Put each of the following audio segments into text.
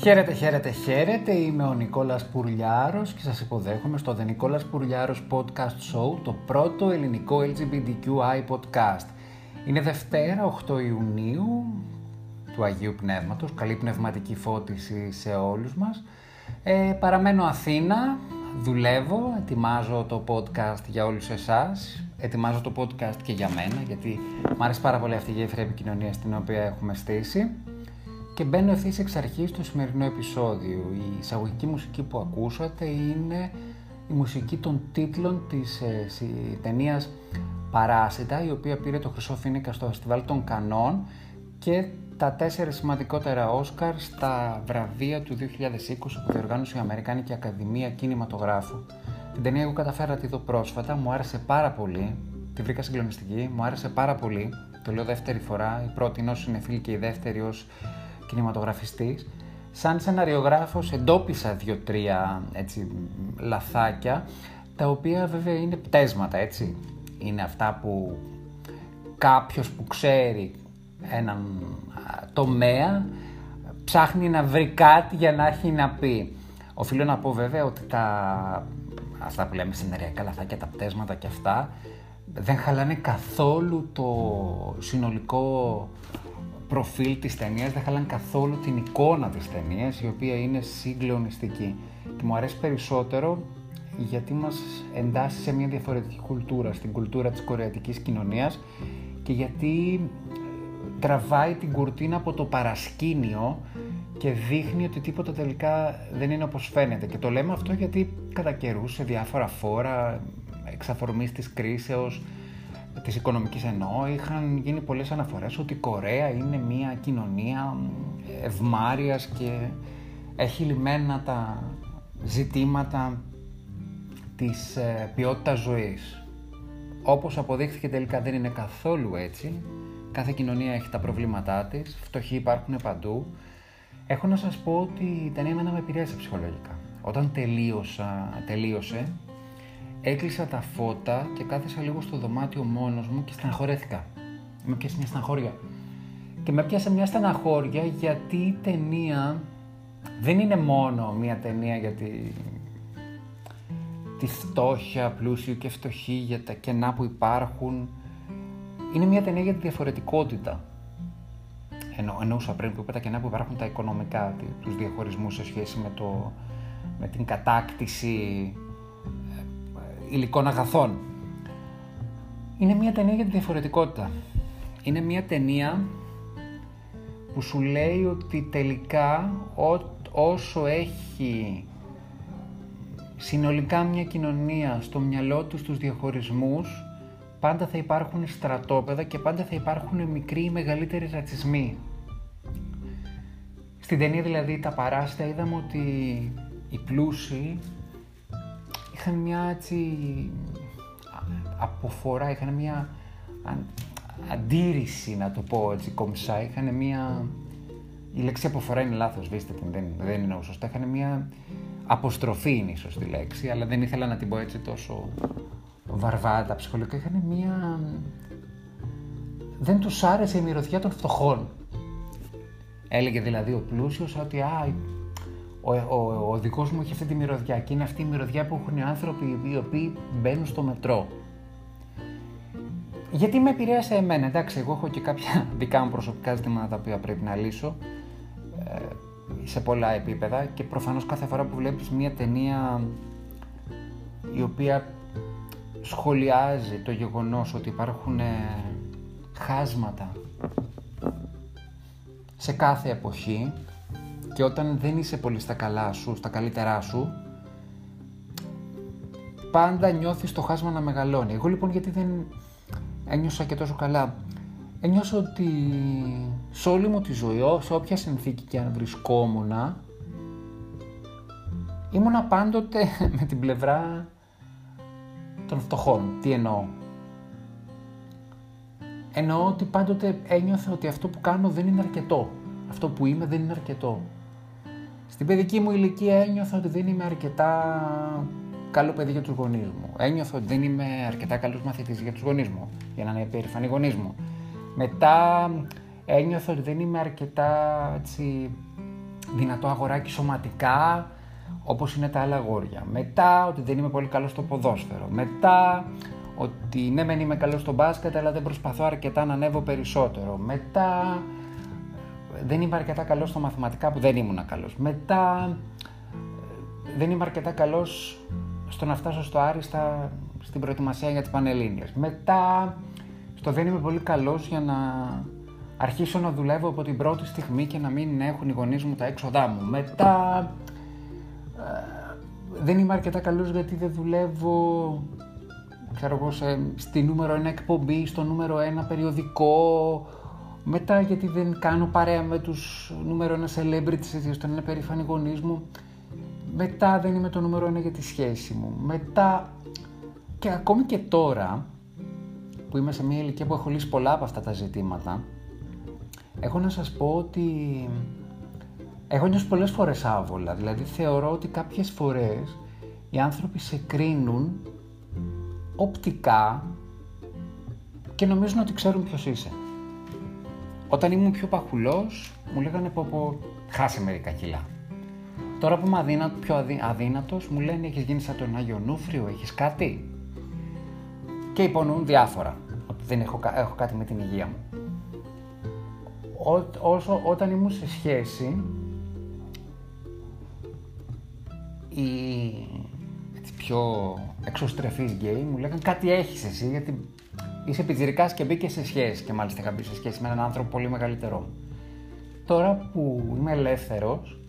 Χαίρετε, χαίρετε, χαίρετε. Είμαι ο Νικόλας Πουρλιάρος και σας υποδέχομαι στο The Νικόλας Πουρλιάρος Podcast Show, το πρώτο ελληνικό LGBTQI podcast. Είναι Δευτέρα, 8 Ιουνίου, του Αγίου Πνεύματος. Καλή πνευματική φώτιση σε όλους μας. Ε, παραμένω Αθήνα, δουλεύω, ετοιμάζω το podcast για όλους εσάς. Ετοιμάζω το podcast και για μένα, γιατί μου αρέσει πάρα πολύ αυτή η γέφυρα επικοινωνίας στην οποία έχουμε στήσει. Και μπαίνω ευθύς εξ αρχής στο σημερινό επεισόδιο. Η εισαγωγική μουσική που ακούσατε είναι η μουσική των τίτλων της ε, ταινίας Παράσιτα, η οποία πήρε το Χρυσό Φίνικα στο Φεστιβάλ των Κανών και τα τέσσερα σημαντικότερα Όσκαρ στα βραβεία του 2020 που διοργάνωσε η Αμερικάνικη Ακαδημία Κινηματογράφου. Την ταινία εγώ καταφέρα να τη δω πρόσφατα, μου άρεσε πάρα πολύ, τη βρήκα συγκλονιστική, μου άρεσε πάρα πολύ, το λέω δεύτερη φορά, η πρώτη είναι ως συνεφίλ και η δεύτερη ως κινηματογραφιστής. Σαν σεναριογράφος εντόπισα δύο-τρία έτσι, λαθάκια, τα οποία βέβαια είναι πτέσματα, έτσι. Είναι αυτά που κάποιος που ξέρει έναν τομέα ψάχνει να βρει κάτι για να έχει να πει. Οφείλω να πω βέβαια ότι τα, αυτά που λέμε σεναριακά λαθάκια, τα πτέσματα και αυτά δεν χαλάνε καθόλου το συνολικό προφίλ της ταινίας, δεν χαλάνε καθόλου την εικόνα της ταινίας, η οποία είναι συγκλονιστική. Και μου αρέσει περισσότερο γιατί μας εντάσσει σε μια διαφορετική κουλτούρα, στην κουλτούρα της κορεατικής κοινωνίας και γιατί τραβάει την κουρτίνα από το παρασκήνιο και δείχνει ότι τίποτα τελικά δεν είναι όπως φαίνεται. Και το λέμε αυτό γιατί κατά καιρούς σε διάφορα φόρα, εξαφορμής της κρίσεως, της οικονομικής εννοώ, είχαν γίνει πολλές αναφορές ότι η Κορέα είναι μια κοινωνία ευμάριας και έχει λυμμένα τα ζητήματα της ε, ποιότητας ζωής. Όπως αποδείχθηκε τελικά δεν είναι καθόλου έτσι Κάθε κοινωνία έχει τα προβλήματά της, φτωχοί υπάρχουν παντού. Έχω να σας πω ότι η ταινία εμένα με επηρέασε ψυχολογικά. Όταν τελείωσα, τελείωσε, έκλεισα τα φώτα και κάθεσα λίγο στο δωμάτιο μόνος μου και στεναχωρέθηκα. Με πιάσε μια στεναχώρια. Και με πιάσε μια στεναχώρια γιατί η ταινία δεν είναι μόνο μια ταινία για τη, τη φτώχεια, πλούσιου και φτωχή, για τα κενά που υπάρχουν, είναι μια ταινία για τη διαφορετικότητα. Ενώ, εννοούσα πριν που είπα τα κενά που υπάρχουν τα οικονομικά, τους διαχωρισμούς σε σχέση με, το, με την κατάκτηση ε, υλικών αγαθών. Είναι μια ταινία για τη διαφορετικότητα. Είναι μια ταινία που σου λέει ότι τελικά όσο έχει συνολικά μια κοινωνία στο μυαλό τους τους διαχωρισμούς πάντα θα υπάρχουν στρατόπεδα και πάντα θα υπάρχουν μικροί ή μεγαλύτεροι ρατσισμοί. Στην ταινία δηλαδή τα παράστα είδαμε ότι οι πλούσιοι είχαν μια έτσι αποφορά, είχαν μια αντίρρηση να το πω έτσι κομψά, είχαν μια... Η λέξη αποφορά είναι λάθος, βίστε την, δεν, δεν είναι σωστά. Είχαν μια αποστροφή είναι ίσως τη λέξη, αλλά δεν ήθελα να την πω έτσι τόσο βαρβάτα ψυχολογικά είχαν μία... Δεν τους άρεσε η μυρωδιά των φτωχών. Έλεγε δηλαδή ο πλούσιος ότι α, ο, ο, ο δικός μου έχει αυτή τη μυρωδιά και είναι αυτή η μυρωδιά που έχουν οι άνθρωποι οι οποίοι μπαίνουν στο μετρό. Γιατί με επηρέασε εμένα, εντάξει, εγώ έχω και κάποια δικά μου προσωπικά ζητήματα τα οποία πρέπει να λύσω ε, σε πολλά επίπεδα και προφανώς κάθε φορά που βλέπεις μια ταινία η οποία σχολιάζει το γεγονός ότι υπάρχουν ε, χάσματα σε κάθε εποχή και όταν δεν είσαι πολύ στα καλά σου, στα καλύτερά σου, πάντα νιώθεις το χάσμα να μεγαλώνει. Εγώ λοιπόν γιατί δεν ένιωσα και τόσο καλά. Ένιωσα ότι σε όλη μου τη ζωή, σε όποια συνθήκη και αν βρισκόμουν, ήμουνα πάντοτε με την πλευρά των φτωχών. Τι εννοώ; Εννοώ ότι πάντοτε ένιωθα ότι αυτό που κάνω δεν είναι αρκετό. Αυτό που είμαι δεν είναι αρκετό. Στην παιδική μου ηλικία ένιωθα ότι δεν είμαι αρκετά καλό παιδί για τους γονείς μου. Ένιωθα ότι δεν είμαι αρκετά καλός μαθητής για τους γονείς μου, για να είναι υπερηφανοί γονείς μου. Μετά ένιωθα ότι δεν είμαι αρκετά έτσι, δυνατό αγοράκι σωματικά, όπως είναι τα άλλα αγόρια. Μετά ότι δεν είμαι πολύ καλός στο ποδόσφαιρο. Μετά ότι ναι μεν είμαι καλός στο μπάσκετ αλλά δεν προσπαθώ αρκετά να ανέβω περισσότερο. Μετά δεν είμαι αρκετά καλός στο μαθηματικά που δεν ήμουν καλός. Μετά δεν είμαι αρκετά καλός στο να φτάσω στο Άριστα στην προετοιμασία για τις Πανελλήνιες. Μετά στο δεν είμαι πολύ καλός για να αρχίσω να δουλεύω από την πρώτη στιγμή και να μην έχουν οι γονείς μου τα έξοδά μου. Μετά ε, δεν είμαι αρκετά καλός γιατί δεν δουλεύω ξέρω εγώ, σε, στη νούμερο ένα εκπομπή, στο νούμερο ένα περιοδικό, μετά γιατί δεν κάνω παρέα με τους νούμερο ένα celebrities, στον είναι περήφανοι γονείς μου, μετά δεν είμαι το νούμερο ένα για τη σχέση μου, μετά και ακόμη και τώρα που είμαι σε μια ηλικία που έχω λύσει πολλά από αυτά τα ζητήματα, έχω να σας πω ότι έχω νιώσει πολλές φορές άβολα, δηλαδή θεωρώ ότι κάποιες φορές οι άνθρωποι σε κρίνουν οπτικά και νομίζουν ότι ξέρουν ποιος είσαι. Όταν ήμουν πιο παχουλός, μου λέγανε πω πω χάσε μερικά κιλά. Τώρα που είμαι αδύνατο, πιο αδύ, αδύνατος, μου λένε έχεις γίνει σαν τον Άγιο Νούφριο, έχεις κάτι; Και υπονοούν διάφορα, ότι δεν έχω, έχω κάτι με την υγεία μου. Ό, όσο, όταν ήμουν σε σχέση, η πιο εξωστρεφής γκέι μου λέγανε κάτι έχεις εσύ γιατί είσαι πιτσιρικάς και μπήκες σε σχέση και μάλιστα είχα μπει σε σχέση με έναν άνθρωπο πολύ μεγαλύτερό Τώρα που είμαι ελεύθερος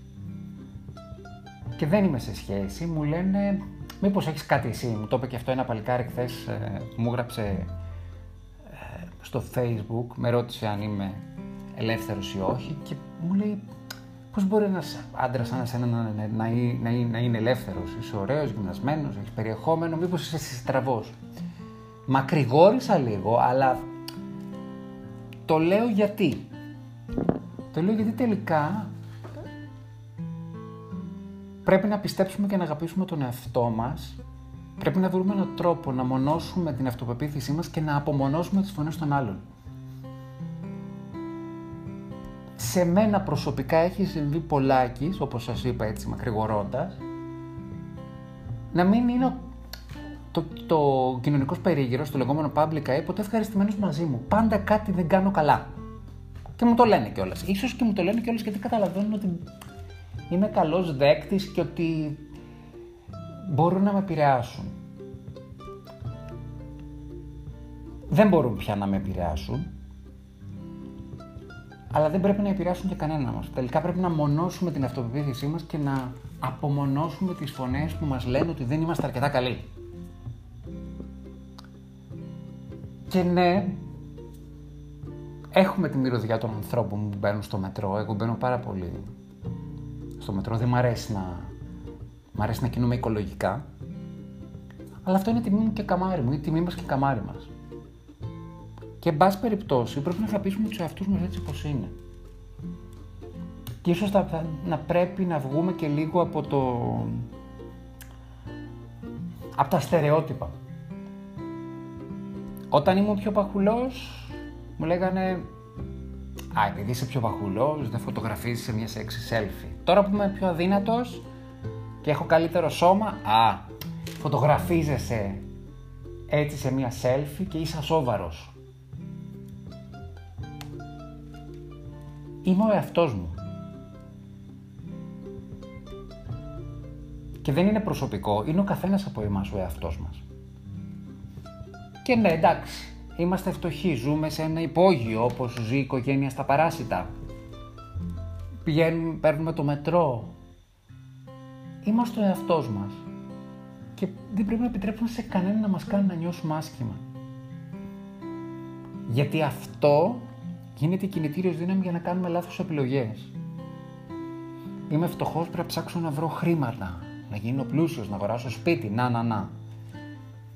και δεν είμαι σε σχέση μου λένε μήπως έχεις κάτι εσύ; Μου το είπε και αυτό ένα παλικάρι χθες ε, μου έγραψε ε, στο facebook, με ρώτησε αν είμαι ελεύθερος ή όχι και μου λέει Πώς μπορεί ένας άντρας σαν εσένα να, να, να, να, να είναι ελεύθερος, είσαι ωραίος, γυμνασμένος, έχεις περιεχόμενο, μήπως είσαι στραβό. Μακρηγόρησα λίγο, αλλά το λέω γιατί. Το λέω γιατί τελικά πρέπει να πιστέψουμε και να αγαπήσουμε τον εαυτό μας. Πρέπει να βρούμε έναν τρόπο να μονώσουμε την αυτοπεποίθησή μας και να απομονώσουμε τις φωνές των άλλων. σε μένα προσωπικά έχει συμβεί πολλάκις, όπως σας είπα έτσι μακρηγορώντας, να μην είναι το, το κοινωνικός περίγυρος, το λεγόμενο public eye, ποτέ ευχαριστημένος μαζί μου. Πάντα κάτι δεν κάνω καλά. Και μου το λένε κιόλας. σω και μου το λένε κιόλας γιατί καταλαβαίνουν ότι είμαι καλός δέκτης και ότι μπορούν να με επηρεάσουν. Δεν μπορούν πια να με επηρεάσουν αλλά δεν πρέπει να επηρεάσουν και κανένα μας. Τελικά πρέπει να μονώσουμε την αυτοπεποίθησή μας και να απομονώσουμε τις φωνές που μας λένε ότι δεν είμαστε αρκετά καλοί. Και ναι, έχουμε τη μυρωδιά των ανθρώπων που μπαίνουν στο μετρό. Εγώ μπαίνω πάρα πολύ στο μετρό. Δεν μ' αρέσει να, μ αρέσει να κινούμε οικολογικά. Αλλά αυτό είναι τιμή μου και καμάρι μου, η τιμή μας και καμάρι μας. Και εν πάση περιπτώσει πρέπει να αγαπήσουμε τους εαυτούς μας έτσι όπως είναι. Και ίσως να πρέπει να βγούμε και λίγο από το. από τα στερεότυπα. Όταν ήμουν πιο παχουλός, μου λέγανε «Α, επειδή είσαι πιο παχουλός, δεν φωτογραφίζεις σε μια σεξι selfie». Τώρα που είμαι πιο αδύνατος και έχω καλύτερο σώμα, «Α, φωτογραφίζεσαι έτσι σε μια selfie και είσαι ασόβαρος». Είμαι ο εαυτός μου. Και δεν είναι προσωπικό, είναι ο καθένας από εμάς ο εαυτός μας. Και ναι, εντάξει, είμαστε φτωχοί, ζούμε σε ένα υπόγειο όπως ζει η οικογένεια στα παράσιτα. Πηγαίνουμε, παίρνουμε το μετρό. Είμαστε ο εαυτός μας. Και δεν πρέπει να επιτρέψουμε σε κανένα να μας κάνει να νιώσουμε άσχημα. Γιατί αυτό γίνεται κινητήριος δύναμη για να κάνουμε λάθος επιλογές. Είμαι φτωχός, πρέπει να ψάξω να βρω χρήματα, να γίνω πλούσιος, να αγοράσω σπίτι, να, να, να.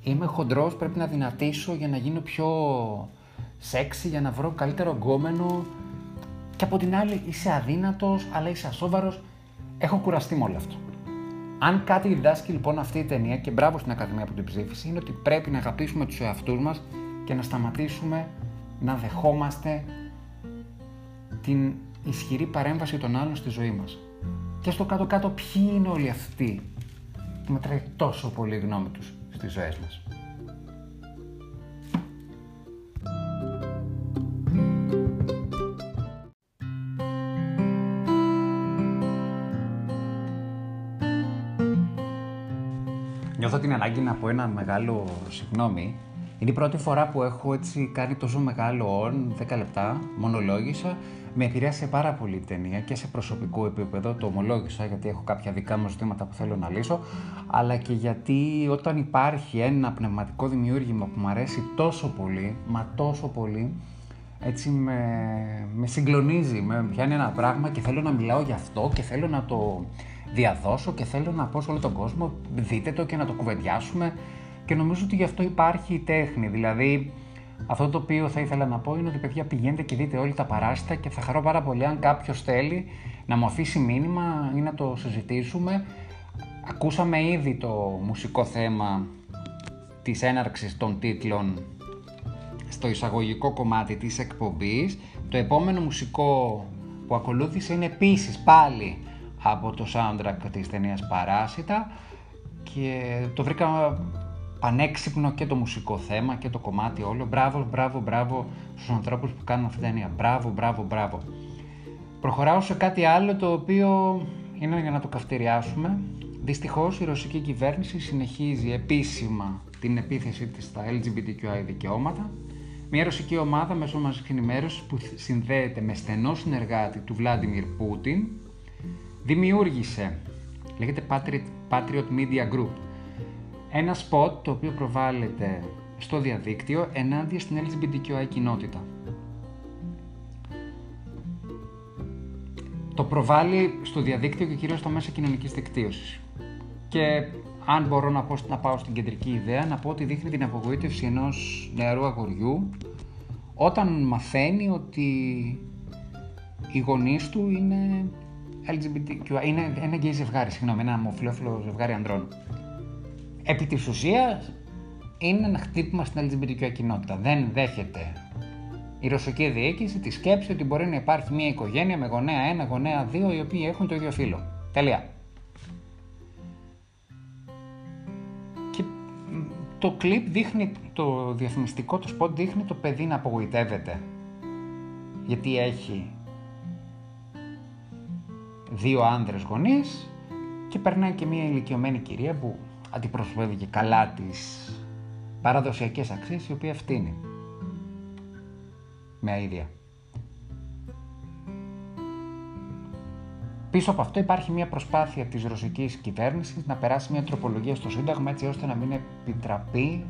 Είμαι χοντρός, πρέπει να δυνατήσω για να γίνω πιο σεξι, για να βρω καλύτερο γκόμενο. Και από την άλλη είσαι αδύνατος, αλλά είσαι ασόβαρος. Έχω κουραστεί με όλο αυτό. Αν κάτι διδάσκει λοιπόν αυτή η ταινία και μπράβο στην Ακαδημία από την ψήφιση είναι ότι πρέπει να αγαπήσουμε τους εαυτούς μας και να σταματήσουμε να δεχόμαστε την ισχυρή παρέμβαση των άλλων στη ζωή μας. και στο κάτω-κάτω ποιοι είναι όλοι αυτοί που μετράει τόσο πολύ η γνώμη τους; Στις ζωές μας. Νιώθω την ανάγκη να πω ένα μεγάλο συγγνώμη. Είναι η πρώτη φορά που έχω έτσι κάνει τόσο μεγάλο όν, 10 λεπτά, μονολόγησα. Με επηρέασε πάρα πολύ η ταινία και σε προσωπικό επίπεδο, το ομολόγησα γιατί έχω κάποια δικά μου ζητήματα που θέλω να λύσω, αλλά και γιατί όταν υπάρχει ένα πνευματικό δημιούργημα που μου αρέσει τόσο πολύ, μα τόσο πολύ, έτσι με, με συγκλονίζει, με πιάνει ένα πράγμα και θέλω να μιλάω γι' αυτό και θέλω να το διαδώσω και θέλω να πω σε όλο τον κόσμο δείτε το και να το κουβεντιάσουμε και νομίζω ότι γι' αυτό υπάρχει η τέχνη. Δηλαδή αυτό το οποίο θα ήθελα να πω είναι ότι παιδιά πηγαίνετε και δείτε όλοι τα παράστα και θα χαρώ πάρα πολύ αν κάποιος θέλει να μου αφήσει μήνυμα ή να το συζητήσουμε. Ακούσαμε ήδη το μουσικό θέμα της έναρξης των τίτλων στο εισαγωγικό κομμάτι της εκπομπής. Το επόμενο μουσικό που ακολούθησε είναι επίσης πάλι από το soundtrack της ταινίας Παράσιτα και το βρήκα πανέξυπνο και το μουσικό θέμα και το κομμάτι όλο. Μπράβο, μπράβο, μπράβο στους ανθρώπους που κάνουν αυτή την ταινία. Μπράβο, μπράβο, μπράβο. Προχωράω σε κάτι άλλο το οποίο είναι για να το καυτηριάσουμε. Δυστυχώς η ρωσική κυβέρνηση συνεχίζει επίσημα την επίθεση της στα LGBTQI δικαιώματα. Μια ρωσική ομάδα μέσω μαζικής ενημέρωσης που συνδέεται με στενό συνεργάτη του Βλάντιμιρ Πούτιν δημιούργησε, λέγεται Patriot, Media Group, ένα σποτ το οποίο προβάλλεται στο διαδίκτυο ενάντια στην LGBTQI κοινότητα. Το προβάλλει στο διαδίκτυο και κυρίως στα μέσα κοινωνικής δικτύωσης. Και αν μπορώ να, πω, να πάω στην κεντρική ιδέα, να πω ότι δείχνει την απογοήτευση ενός νεαρού αγοριού όταν μαθαίνει ότι οι γονείς του είναι LGBTQ, είναι ένα γκέι ζευγάρι, συγγνώμη, ένα ομοφυλόφιλο ζευγάρι ανδρών. Επί της ουσίας είναι ένα χτύπημα στην LGBTQ κοινότητα. Δεν δέχεται η ρωσική διοίκηση τη σκέψη ότι μπορεί να υπάρχει μια οικογένεια με γονέα ένα, γονέα δύο, οι οποίοι έχουν το ίδιο φύλλο. Τελεία. Και το κλιπ δείχνει, το διαφημιστικό του σποτ δείχνει το παιδί να απογοητεύεται. Γιατί έχει δύο άνδρες γονείς και περνάει και μια ηλικιωμένη κυρία που αντιπροσωπεύει και καλά τις παραδοσιακές αξίες η οποία φτύνει με αίδια. Πίσω από αυτό υπάρχει μια προσπάθεια της ρωσικής κυβέρνησης να περάσει μια τροπολογία στο Σύνταγμα έτσι ώστε να μην επιτραπεί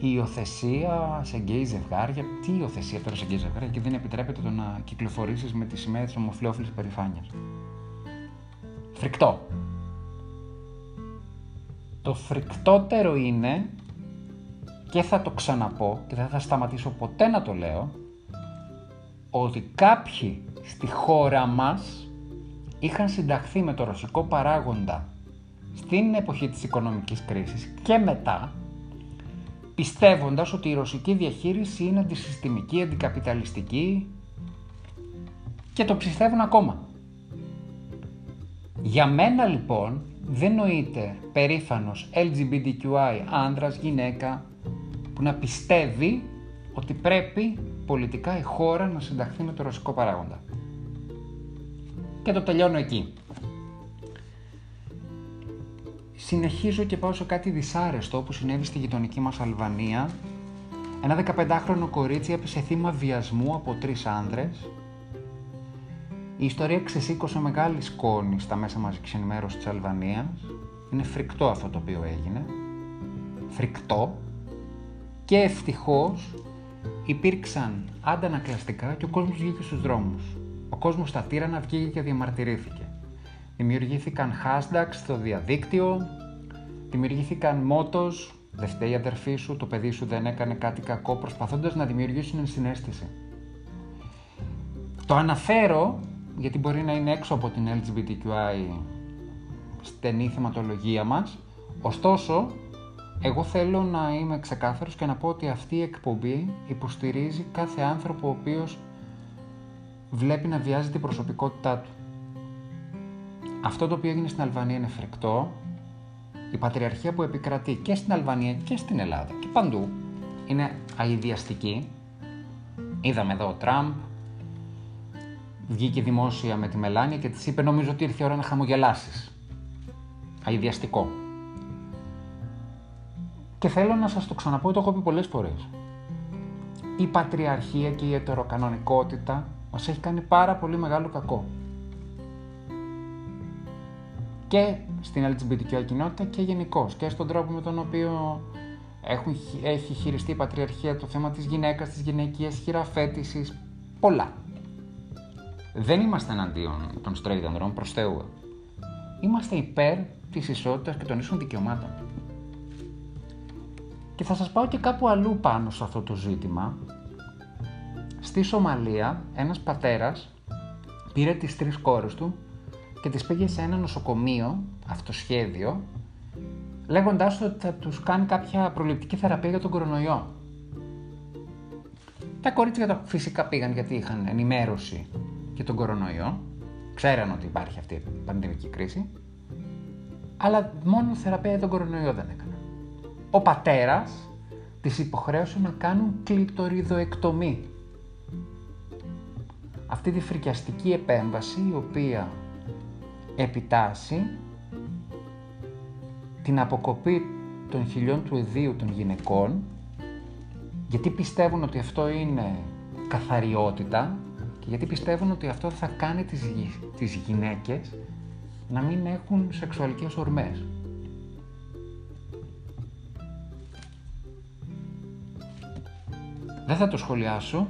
η υιοθεσία σε γκέι ζευγάρια. Τι υιοθεσία τώρα σε γκέι ζευγάρια και δεν επιτρέπεται το να κυκλοφορήσεις με τη σημαία της ομοφυλόφιλης περηφάνειας. Φρικτό. Το φρικτότερο είναι και θα το ξαναπώ και δεν θα σταματήσω ποτέ να το λέω ότι κάποιοι στη χώρα μας είχαν συνταχθεί με το ρωσικό παράγοντα στην εποχή της οικονομικής κρίσης και μετά πιστεύοντας ότι η ρωσική διαχείριση είναι αντισυστημική, αντικαπιταλιστική και το πιστεύουν ακόμα. Για μένα λοιπόν δεν νοείται περήφανος LGBTQI άνδρας, γυναίκα που να πιστεύει ότι πρέπει πολιτικά η χώρα να συνταχθεί με το ρωσικό παράγοντα. Και το τελειώνω εκεί. συνεχίζω και πάω σε κάτι δυσάρεστο που συνέβη στη γειτονική μας Αλβανία. Ένα 15χρονο κορίτσι έπεσε θύμα βιασμού από τρεις άνδρες. Η ιστορία ξεσήκωσε μεγάλη σκόνη στα μέσα μαζικής ενημέρωσης της Αλβανίας. Είναι φρικτό αυτό το οποίο έγινε. Φρικτό. Και ευτυχώς υπήρξαν αντανακλαστικά και ο κόσμος βγήκε στους δρόμους. Ο κόσμος στα τύρανα βγήκε και διαμαρτυρήθηκε. Δημιουργήθηκαν hashtags στο διαδίκτυο, δημιουργήθηκαν μότος, δεν φταίει η αδερφή σου, το παιδί σου δεν έκανε κάτι κακό, προσπαθώντας να δημιουργήσουν ενσυναίσθηση. Το αναφέρω γιατί μπορεί να είναι έξω από την LGBTQI στενή θεματολογία μας, ωστόσο εγώ θέλω να είμαι ξεκάθαρος και να πω ότι αυτή η εκπομπή υποστηρίζει κάθε άνθρωπο ο οποίος βλέπει να βιάζει την προσωπικότητά του. αυτό το οποίο έγινε στην Αλβανία είναι φρικτό. Η πατριαρχία που επικρατεί και στην Αλβανία και στην Ελλάδα και παντού είναι αειδιαστική. Είδαμε εδώ ο Τραμπ, βγήκε δημόσια με τη Μελάνια και της είπε νομίζω ότι ήρθε η ώρα να χαμογελάσεις. Αειδιαστικό. Και θέλω να σας το ξαναπώ, το έχω πει πολλές φορές. Η πατριαρχία και η ετεροκανονικότητα μας έχει κάνει πάρα πολύ μεγάλο κακό. Και στην LGBTQ κοινότητα και γενικώ και στον τρόπο με τον οποίο έχουν, έχει χειριστεί η πατριαρχία το θέμα της γυναίκας, της γυναικείας χειραφέτησης, πολλά. Δεν είμαστε εναντίον των straight ανδρών, προς Θεού. Είμαστε υπέρ της ισότητας και των ίσων δικαιωμάτων. Και θα σας πάω και κάπου αλλού πάνω σε αυτό το ζήτημα. Στη Σομαλία ένας πατέρας πήρε τις τρεις κόρες του και τις πήγε σε ένα νοσοκομείο, αυτοσχέδιο, λέγοντάς ότι θα τους κάνει κάποια προληπτική θεραπεία για τον κορονοϊό. Τα κορίτσια φυσικά πήγαν γιατί είχαν ενημέρωση για τον κορονοϊό, ξέραν ότι υπάρχει αυτή η πανδημική κρίση, αλλά μόνο θεραπεία για τον κορονοϊό δεν έκαναν. Ο πατέρας τις υποχρέωσε να κάνουν κλειτοριδοεκτομή. Αυτή τη φρικιαστική επέμβαση η οποία επιτάσσει την αποκοπή των χιλιών του ιδίου των γυναικών γιατί πιστεύουν ότι αυτό είναι καθαριότητα και γιατί πιστεύουν ότι αυτό θα κάνει τις, τις γυναίκες να μην έχουν σεξουαλικές ορμές. Δεν θα το σχολιάσω.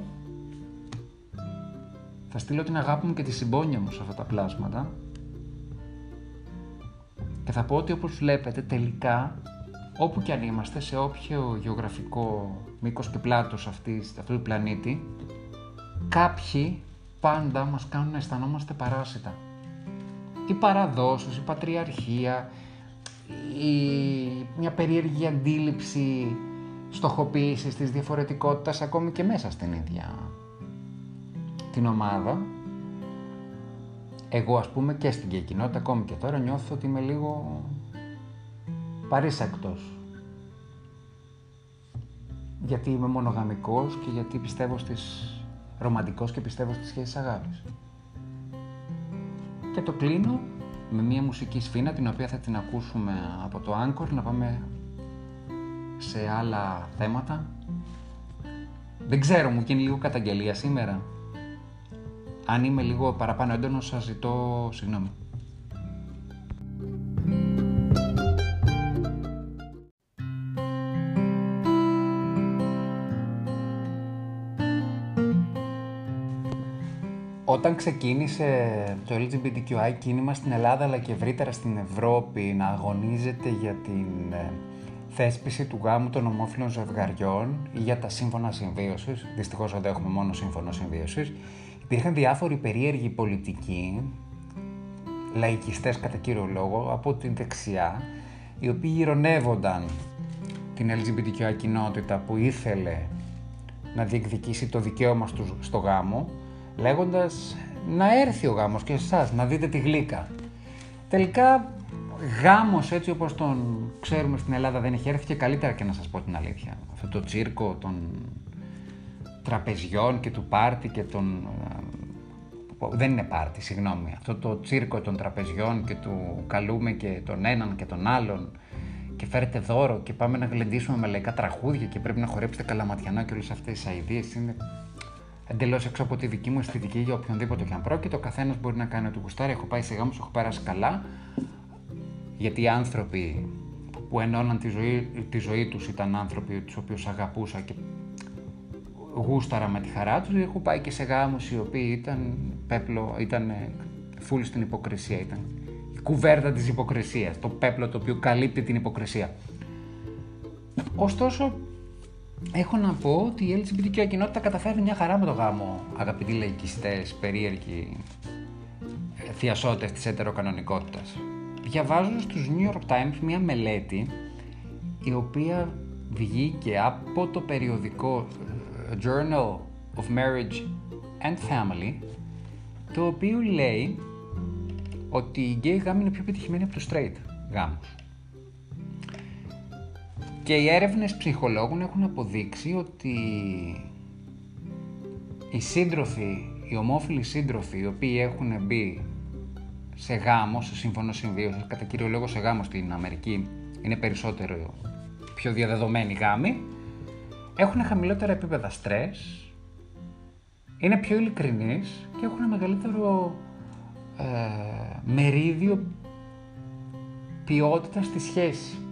Θα στείλω την αγάπη μου και τη συμπόνια μου σε αυτά τα πλάσματα. Και θα πω ότι όπως βλέπετε τελικά όπου και αν είμαστε, σε όποιο γεωγραφικό μήκος και πλάτος αυτής, αυτού του πλανήτη, κάποιοι πάντα μας κάνουν να αισθανόμαστε παράσιτα. Η παραδόσεις, η πατριαρχία, η... μια περίεργη αντίληψη στοχοποίησης της διαφορετικότητας ακόμη και μέσα στην ίδια την ομάδα. Εγώ ας πούμε και στην κοινότητα ακόμη και τώρα νιώθω ότι είμαι λίγο παρήσακτος. Γιατί είμαι μονογαμικός και γιατί πιστεύω στις ρομαντικός και πιστεύω στις σχέσεις αγάπης. Και το κλείνω με μία μουσική σφήνα την οποία θα την ακούσουμε από το Anchor να πάμε σε άλλα θέματα. Δεν ξέρω, μου γίνει λίγο καταγγελία σήμερα. Αν είμαι λίγο παραπάνω έντονος, σας ζητώ συγγνώμη. Όταν ξεκίνησε το LGBTQI κίνημα στην Ελλάδα αλλά και ευρύτερα στην Ευρώπη να αγωνίζεται για την ε, θέσπιση του γάμου των ομόφυλων ζευγαριών ή για τα σύμφωνα συμβίωσης. Δυστυχώς δεν έχουμε μόνο σύμφωνο συμβίωσης. Υπήρχαν διάφοροι περίεργοι πολιτικοί, λαϊκιστές κατά κύριο λόγο, από την δεξιά, οι οποίοι ηρωνεύονταν την LGBTQI κοινότητα που ήθελε να διεκδικήσει το δικαίωμα στο γάμο, λέγοντας να έρθει ο γάμος και εσάς να δείτε τη γλύκα. Τελικά γάμος έτσι όπως τον ξέρουμε στην Ελλάδα δεν έχει έρθει και καλύτερα και να σας πω την αλήθεια. Αυτό το τσίρκο των τραπεζιών και του πάρτι και των... Ε, δεν είναι πάρτι, συγγνώμη. Αυτό το τσίρκο των τραπεζιών και του καλούμε και τον έναν και τον άλλον και φέρετε δώρο και πάμε να γλεντήσουμε με λαϊκά τραγούδια και πρέπει να χορέψετε καλαματιανά και όλες αυτές τις αηδίες είναι εντελώς έξω από τη δική μου αισθητική για οποιονδήποτε και αν πρόκειται. Ο καθένας μπορεί να κάνει ό,τι γουστάρει. Έχω πάει σε γάμους, έχω περάσει καλά γιατί οι άνθρωποι που ενώναν τη ζωή, τη ζωή τους ήταν άνθρωποι τους οποίους αγαπούσα και γούσταρα με τη χαρά τους. Έχω πάει και σε γάμους οι οποίοι ήταν πέπλο, ήταν φουλ στην υποκρισία, ήταν η κουβέρτα της υποκρισίας, το πέπλο το οποίο καλύπτει την υποκρισία. Ωστόσο, έχω να πω ότι η LGBTQ κοινότητα καταφέρει μια χαρά με το γάμο, αγαπητοί λαϊκιστές, περίεργοι, θειασότες της ετεροκανονικότητας διαβάζω στους New York Times μια μελέτη η οποία βγήκε από το περιοδικό ε, Journal of Marriage and Family το οποίο λέει ότι οι γκέι γάμοι είναι πιο πετυχημένοι από τους straight γάμους. Και οι έρευνες ψυχολόγων έχουν αποδείξει ότι οι σύντροφοι, οι ομόφυλοι σύντροφοι, οι οποίοι έχουν μπει σε γάμο, σε σύμφωνο συμβίωση, κατά κύριο λόγο σε γάμο στην Αμερική, είναι περισσότερο πιο διαδεδομένοι γάμοι, έχουν χαμηλότερα επίπεδα στρες, είναι πιο ειλικρινείς και έχουν μεγαλύτερο ε, μερίδιο ποιότητας στη σχέσης.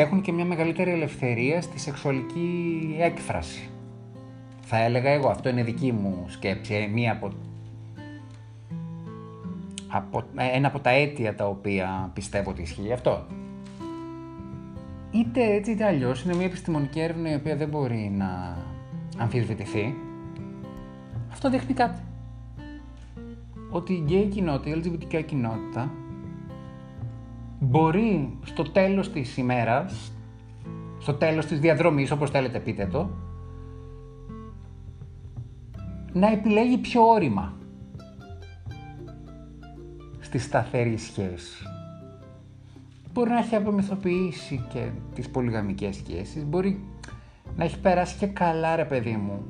Και έχουν και μια μεγαλύτερη ελευθερία στη σεξουαλική έκφραση. Θα έλεγα εγώ, αυτό είναι δική μου σκέψη, ε, μία από, από, ε, ένα από τα αίτια τα οποία πιστεύω ότι ισχύει αυτό. Είτε έτσι είτε αλλιώς, είναι μια επιστημονική έρευνα η οποία δεν μπορεί να αμφισβητηθεί. Αυτό δείχνει κάτι. Ότι η γκέι κοινότητα, η LGBT κοινότητα μπορεί στο τέλος της ημέρας, στο τέλος της διαδρομής, όπως θέλετε πείτε το, να επιλέγει πιο όρημα στη σταθερή σχέση. Μπορεί να έχει απομυθοποιήσει και τις πολυγαμικές σχέσεις, μπορεί να έχει περάσει και καλά ρε παιδί μου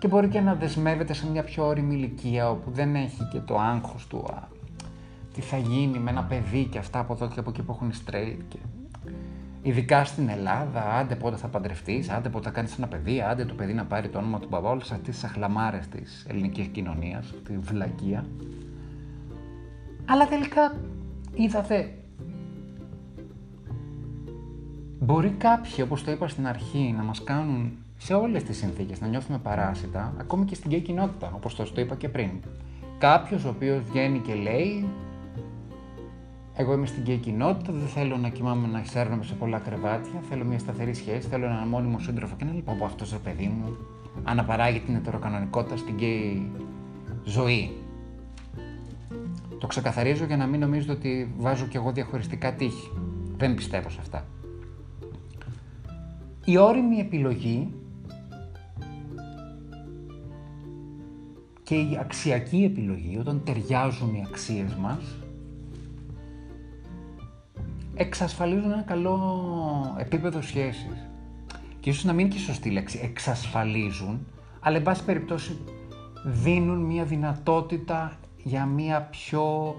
και μπορεί και να δεσμεύεται σε μια πιο όρημη ηλικία όπου δεν έχει και το άγχος του τι θα γίνει με ένα παιδί και αυτά από εδώ και από εκεί που έχουν straight. Και... Ειδικά στην Ελλάδα, άντε πότε θα παντρευτείς, άντε πότε θα κάνεις ένα παιδί, άντε το παιδί να πάρει το όνομα του μπαμπά, όλες αυτές τις αχλαμάρες της ελληνικής κοινωνίας, τη βλακεία. Αλλά τελικά είδατε. Μπορεί κάποιοι, όπως το είπα στην αρχή, να μας κάνουν σε όλες τις συνθήκες να νιώθουμε παράσιτα, ακόμη και στην γκέι κοινότητα, όπως το, το είπα και πριν. Κάποιος ο οποίος βγαίνει και λέει εγώ είμαι στην γκέι κοινότητα, δεν θέλω να κοιμάμαι να ξέρουμε σε πολλά κρεβάτια. Θέλω μια σταθερή σχέση, θέλω έναν μόνιμο σύντροφο και να λοιπόν από αυτός το παιδί μου αναπαράγει την ετεροκανονικότητα στην γκέι ζωή. Το ξεκαθαρίζω για να μην νομίζετε ότι βάζω κι εγώ διαχωριστικά τείχη. Δεν πιστεύω σε αυτά. Η όρημη επιλογή και η αξιακή επιλογή, όταν ταιριάζουν οι αξίες μας, εξασφαλίζουν ένα καλό επίπεδο σχέσης. Και ίσως να μην είναι και σωστή λέξη, εξασφαλίζουν, αλλά εν πάση περιπτώσει δίνουν μια δυνατότητα για μια πιο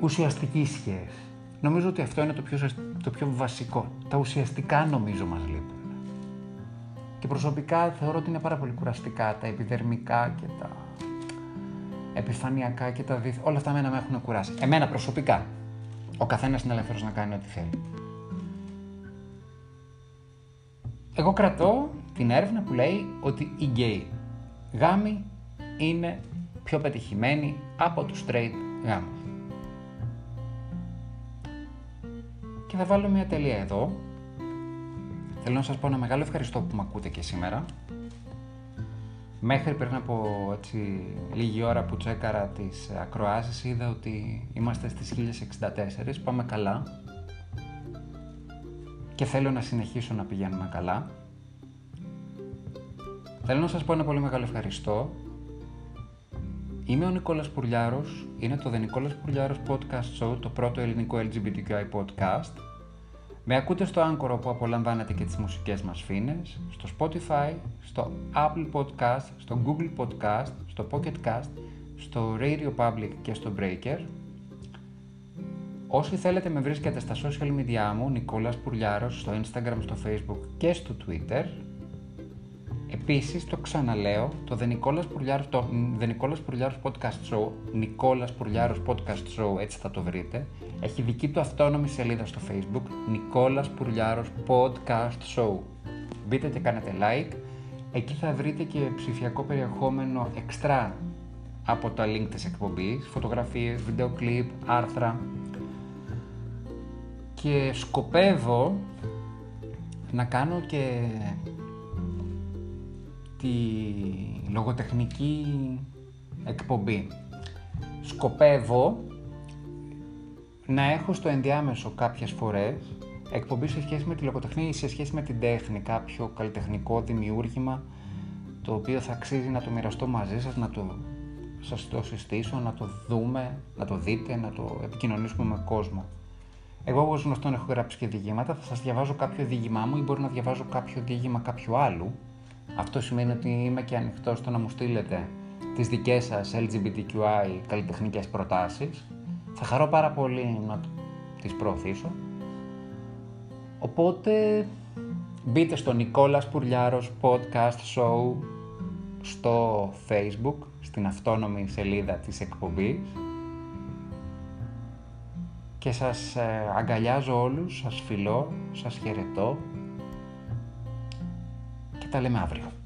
ουσιαστική σχέση. Νομίζω ότι αυτό είναι το πιο, το πιο βασικό. Τα ουσιαστικά νομίζω μας λείπουν. Και προσωπικά θεωρώ ότι είναι πάρα πολύ κουραστικά τα επιδερμικά και τα επιφανειακά και τα δίθ... Όλα αυτά μένα με έχουν κουράσει. Εμένα προσωπικά. Ο καθένας είναι ελεύθερος να κάνει ό,τι θέλει. Εγώ κρατώ την έρευνα που λέει ότι οι γκέι γάμοι είναι πιο πετυχημένοι από τους straight γάμους. Και θα βάλω μια τελεία εδώ. Θέλω να σας πω ένα μεγάλο ευχαριστώ που με ακούτε και σήμερα. Μέχρι πριν από έτσι, λίγη ώρα που τσέκαρα τις ακροάσεις είδα ότι είμαστε στις 1064, πάμε καλά και θέλω να συνεχίσω να πηγαίνουμε καλά. Θέλω να σας πω ένα πολύ μεγάλο ευχαριστώ. Είμαι ο Νικόλας Πουρλιάρος, είναι το The Νικόλας Πουρλιάρος Podcast Show, το πρώτο ελληνικό LGBTQI podcast με ακούτε στο Anchor όπου απολαμβάνετε και τις μουσικές μας φίνες, στο Spotify, στο Apple Podcast, στο Google Podcast, στο Pocket Cast, στο Radio Public και στο Breaker. Όσοι θέλετε με βρίσκετε στα social media μου, Νικόλας Πουρλιάρος, στο Instagram, στο Facebook και στο Twitter. Επίσης, το ξαναλέω, το The Nicolas Πουρλιάρος, το The Nicolas Πουρλιάρος Podcast Show, Νικόλας Πουρλιάρος Podcast Show, έτσι θα το βρείτε, έχει δική του αυτόνομη σελίδα στο Facebook, Νικόλας Πουρλιάρος Podcast Show. Μπείτε και κάνετε like, εκεί θα βρείτε και ψηφιακό περιεχόμενο εξτρά από τα link της εκπομπής, φωτογραφίες, βίντεο κλιπ, άρθρα και σκοπεύω να κάνω και τη λογοτεχνική εκπομπή. Σκοπεύω να έχω στο ενδιάμεσο κάποιες φορές εκπομπή σε σχέση με τη λογοτεχνία ή σε σχέση με την τέχνη, κάποιο καλλιτεχνικό δημιούργημα το οποίο θα αξίζει να το μοιραστώ μαζί σας, να το σας το συστήσω να το δούμε, να το δείτε, να το επικοινωνήσουμε με κόσμο. Εγώ όπως γνωστόν έχω γράψει και διηγήματα, θα σας διαβάζω κάποιο διήγημά μου ή μπορεί να διαβάζω κάποιο διήγημα κάποιου άλλου. Αυτό σημαίνει ότι είμαι και ανοιχτός στο να μου στείλετε τις δικές σας LGBTQI καλλιτεχνικές προτάσεις. Θα χαρώ πάρα πολύ να τις προωθήσω. Οπότε μπείτε στο Νικόλας Πουρλιάρος Podcast Show στο Facebook, στην αυτόνομη σελίδα της εκπομπής και σας ε, αγκαλιάζω όλους, σας φιλώ, σας χαιρετώ και τα λέμε αύριο.